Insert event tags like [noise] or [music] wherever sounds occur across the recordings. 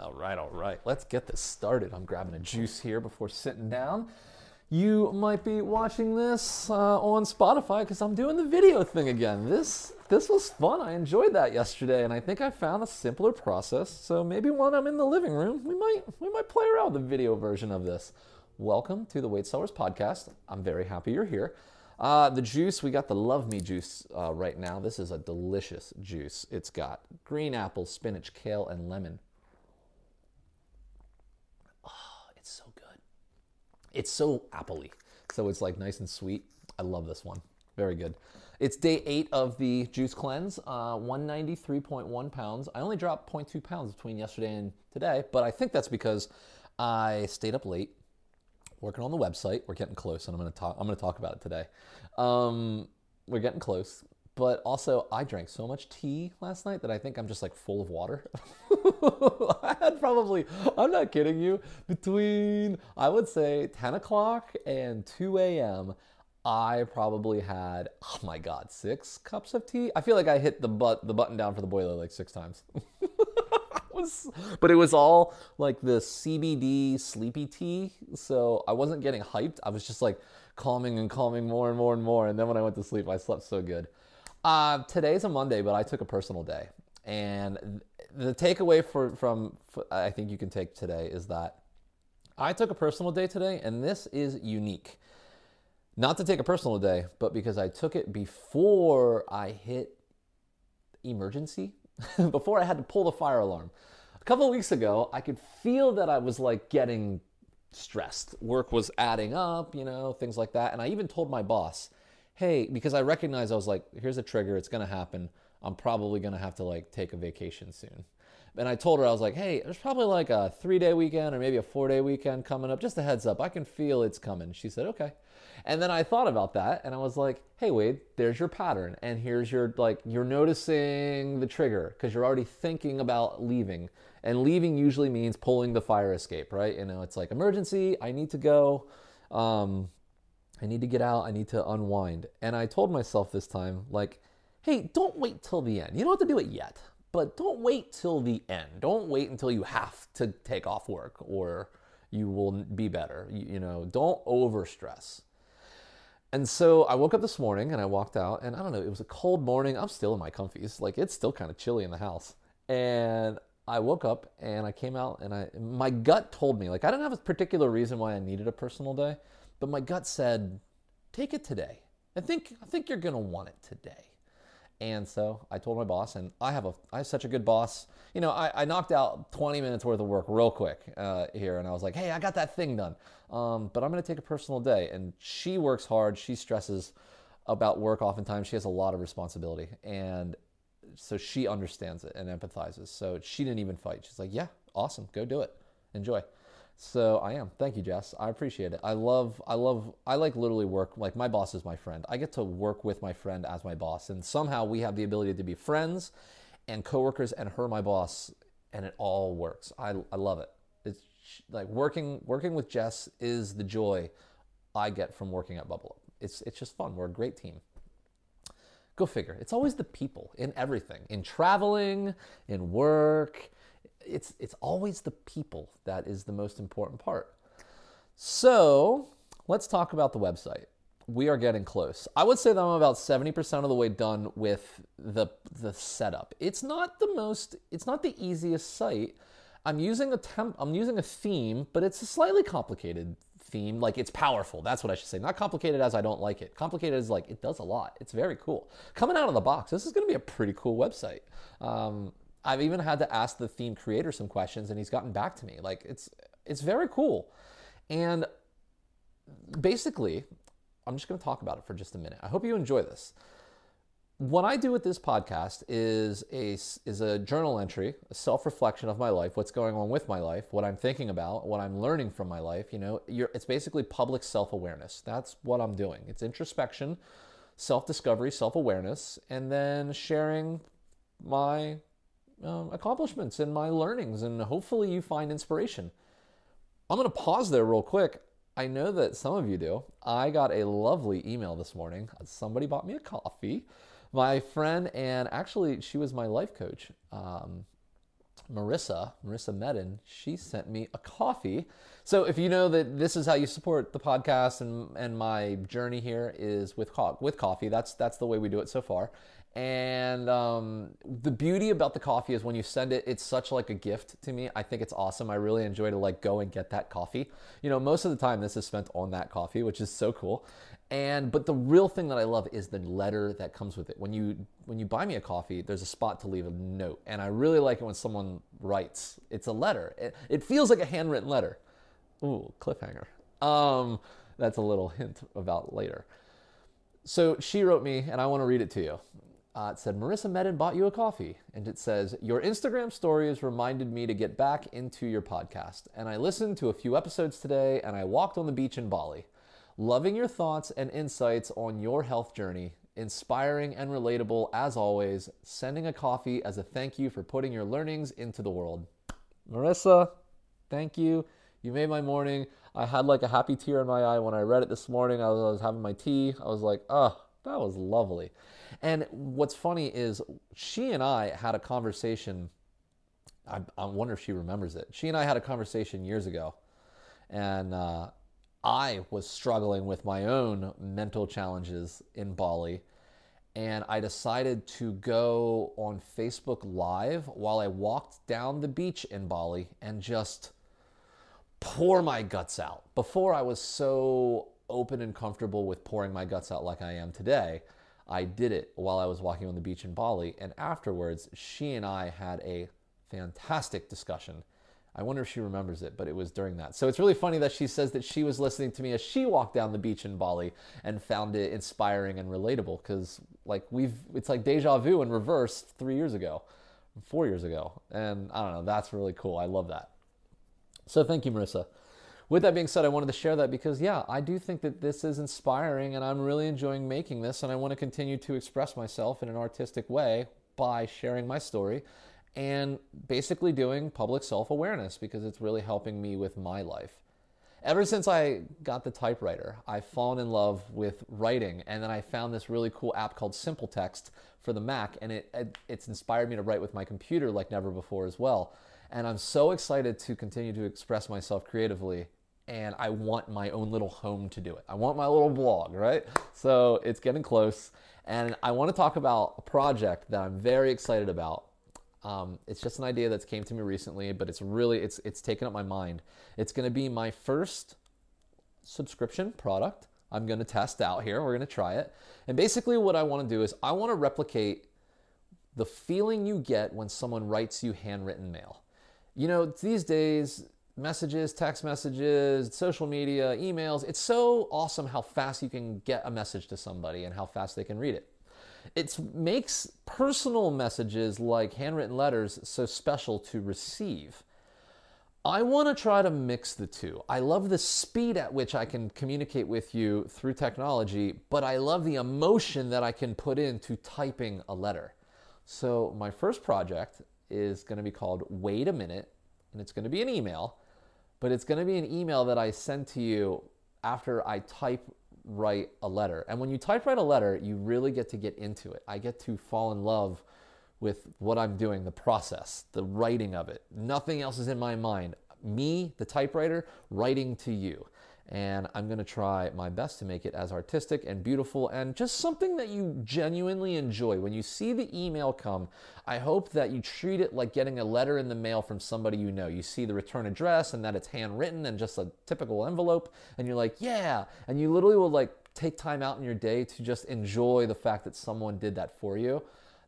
All right, all right. Let's get this started. I'm grabbing a juice here before sitting down. You might be watching this uh, on Spotify because I'm doing the video thing again. This this was fun. I enjoyed that yesterday, and I think I found a simpler process. So maybe when I'm in the living room, we might we might play around with the video version of this. Welcome to the Wade Sellers Podcast. I'm very happy you're here. Uh, the juice, we got the Love Me juice uh, right now. This is a delicious juice. It's got green apple, spinach, kale, and lemon. It's so good. It's so appley. So it's like nice and sweet. I love this one. Very good. It's day eight of the juice cleanse, uh, 193.1 pounds. I only dropped 0.2 pounds between yesterday and today, but I think that's because I stayed up late working on the website. We're getting close, and I'm to talk. I'm to talk about it today. Um, we're getting close, but also I drank so much tea last night that I think I'm just like full of water. [laughs] I had probably, I'm not kidding you, between I would say 10 o'clock and 2 a.m. I probably had, oh my God, six cups of tea. I feel like I hit the but the button down for the boiler like six times. [laughs] but it was all like the CBD sleepy tea. So I wasn't getting hyped. I was just like calming and calming more and more and more. And then when I went to sleep, I slept so good. Uh, today's a Monday, but I took a personal day. And the takeaway for, from I think you can take today is that I took a personal day today, and this is unique. Not to take a personal day, but because I took it before I hit emergency, [laughs] before I had to pull the fire alarm. A couple weeks ago, I could feel that I was like getting stressed. Work was adding up, you know, things like that. And I even told my boss, hey, because I recognized I was like, here's a trigger, it's gonna happen. I'm probably gonna have to like take a vacation soon. And I told her, I was like, hey, there's probably like a three day weekend or maybe a four day weekend coming up. Just a heads up. I can feel it's coming. She said, okay. And then I thought about that and I was like, hey, Wade, there's your pattern. And here's your, like, you're noticing the trigger because you're already thinking about leaving. And leaving usually means pulling the fire escape, right? You know, it's like emergency, I need to go. Um, I need to get out. I need to unwind. And I told myself this time, like, hey, don't wait till the end. You don't have to do it yet, but don't wait till the end. Don't wait until you have to take off work or you will be better. You, you know, don't overstress. And so I woke up this morning and I walked out, and I don't know, it was a cold morning. I'm still in my comfies. Like, it's still kind of chilly in the house. And I woke up and I came out, and I my gut told me, like, I didn't have a particular reason why I needed a personal day, but my gut said, take it today. I think I think you're gonna want it today. And so I told my boss, and I have a I have such a good boss. You know, I, I knocked out 20 minutes worth of work real quick uh, here, and I was like, hey, I got that thing done. Um, but I'm to take a personal day. And she works hard. She stresses about work oftentimes. She has a lot of responsibility, and so she understands it and empathizes. So she didn't even fight. She's like, yeah, awesome, go do it, enjoy. So I am. Thank you, Jess. I appreciate it. I love, I love, I like literally work. Like my boss is my friend. I get to work with my friend as my boss, and somehow we have the ability to be friends and coworkers, and her my boss, and it all works. I, I love it. It's like working, working with Jess is the joy I get from working at Bubble Up. It's, it's just fun. We're a great team. Go figure. It's always the people in everything, in traveling, in work it's it's always the people that is the most important part. So let's talk about the website. We are getting close. I would say that I'm about 70% of the way done with the the setup. It's not the most it's not the easiest site. I'm using a temp I'm using a theme, but it's a slightly complicated theme. Like it's powerful. That's what I should say. Not complicated as I don't like it. Complicated is like it does a lot. It's very cool. Coming out of the box, this is going to be a pretty cool website. Um, I've even had to ask the theme creator some questions and he's gotten back to me. Like it's it's very cool. And basically, I'm just going to talk about it for just a minute. I hope you enjoy this. What I do with this podcast is a is a journal entry, a self-reflection of my life, what's going on with my life, what I'm thinking about, what I'm learning from my life, you know, it's basically public self-awareness. That's what I'm doing. It's introspection, self-discovery, self-awareness, and then sharing my um, accomplishments and my learnings, and hopefully you find inspiration. I'm going to pause there real quick. I know that some of you do. I got a lovely email this morning. Somebody bought me a coffee. My friend, and actually, she was my life coach. Um, Marisa, Marisa Medin, she sent me a coffee. So if you know that this is how you support the podcast and, and my journey here is with co- with coffee, that's that's the way we do it so far. And um, the beauty about the coffee is when you send it, it's such like a gift to me. I think it's awesome. I really enjoy to like go and get that coffee. You know, most of the time this is spent on that coffee, which is so cool. And but the real thing that I love is the letter that comes with it. When you when you buy me a coffee, there's a spot to leave a note, and I really like it when someone writes. It's a letter. It, it feels like a handwritten letter. Ooh, cliffhanger. Um, that's a little hint about later. So she wrote me, and I want to read it to you. Uh, it said, Marisa Medin bought you a coffee. And it says, Your Instagram stories reminded me to get back into your podcast. And I listened to a few episodes today, and I walked on the beach in Bali. Loving your thoughts and insights on your health journey. Inspiring and relatable as always. Sending a coffee as a thank you for putting your learnings into the world. Marisa, thank you. You made my morning. I had like a happy tear in my eye when I read it this morning. I was, I was having my tea. I was like, oh, that was lovely. And what's funny is she and I had a conversation. I, I wonder if she remembers it. She and I had a conversation years ago. And uh, I was struggling with my own mental challenges in Bali. And I decided to go on Facebook Live while I walked down the beach in Bali and just pour my guts out. Before I was so open and comfortable with pouring my guts out like I am today, I did it while I was walking on the beach in Bali. And afterwards, she and I had a fantastic discussion. I wonder if she remembers it, but it was during that. So it's really funny that she says that she was listening to me as she walked down the beach in Bali and found it inspiring and relatable because like we've it's like deja vu in reverse 3 years ago, 4 years ago. And I don't know, that's really cool. I love that. So thank you, Marisa. With that being said, I wanted to share that because, yeah, I do think that this is inspiring and I'm really enjoying making this. And I want to continue to express myself in an artistic way by sharing my story and basically doing public self awareness because it's really helping me with my life. Ever since I got the typewriter, I've fallen in love with writing, and then I found this really cool app called Simple Text for the Mac, and it, it it's inspired me to write with my computer like never before as well. And I'm so excited to continue to express myself creatively. And I want my own little home to do it. I want my little blog, right? So it's getting close. And I want to talk about a project that I'm very excited about. Um, it's just an idea that's came to me recently, but it's really it's it's taken up my mind. It's going to be my first subscription product. I'm going to test out here. We're going to try it. And basically, what I want to do is I want to replicate the feeling you get when someone writes you handwritten mail you know, these days, messages, text messages, social media, emails, it's so awesome how fast you can get a message to somebody and how fast they can read it. It makes personal messages like handwritten letters so special to receive. I want to try to mix the two. I love the speed at which I can communicate with you through technology, but I love the emotion that I can put into typing a letter. So, my first project is going to be called Wade A Minute, and it's going to be an email, but it's going to be an email that I send to you after I type write a letter. And when you type write a letter, you really get to get into it. I get to fall in love with what I'm doing, the process, the writing of it. Nothing else is in my mind. Me, the typewriter, writing to you and I'm going to try my best to make it as artistic and beautiful and just something that you genuinely enjoy. When you see the email come, I hope that you treat it like getting a letter in the mail from somebody you know. You see the return address and that it's handwritten and just a typical envelope, and you're like, yeah. And you literally will like take time out in your day to just enjoy the fact that someone did that for you.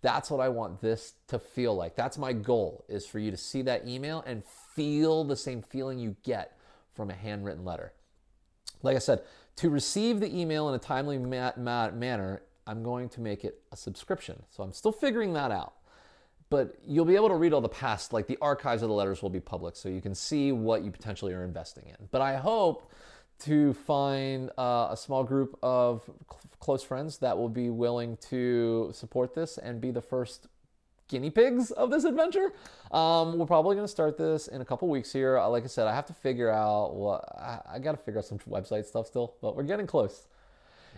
That's what I want this to feel like. That's my goal is for you to see that email and feel the same feeling you get from a handwritten letter. Like I said, to receive the email in a timely ma- ma- manner, I'm going to make it a subscription. So I'm still figuring that out. But you'll be able to read all the past, like the archives of the letters will be public, so you can see what you potentially are investing in. But I hope to find uh, a small group of cl- close friends that will be willing to support this and be the first guinea pigs of this adventure. Um, we're probably going to start this in a couple weeks here. Uh, like I said, I have to figure out what I, I got to figure out some website stuff still, but we're getting close.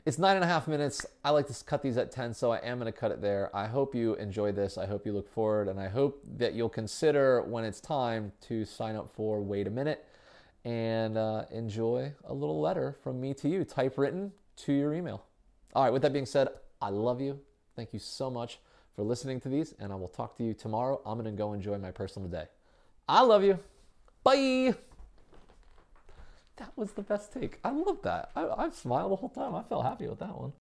It's nine and a half minutes. I like to cut these at 10, so I am going to cut it there. I hope you enjoy this. I hope you look forward, and I hope that you'll consider when it's time to sign up for Wade A Minute and uh, enjoy a little letter from me to you, typewritten to your email. All right, with that being said, I love you. Thank you so much for listening to these, and I will talk to you tomorrow. I'm going to go enjoy my personal day. I love you. Bye. That was the best take. I love that. I, I smiled the whole time. I felt happy with that one.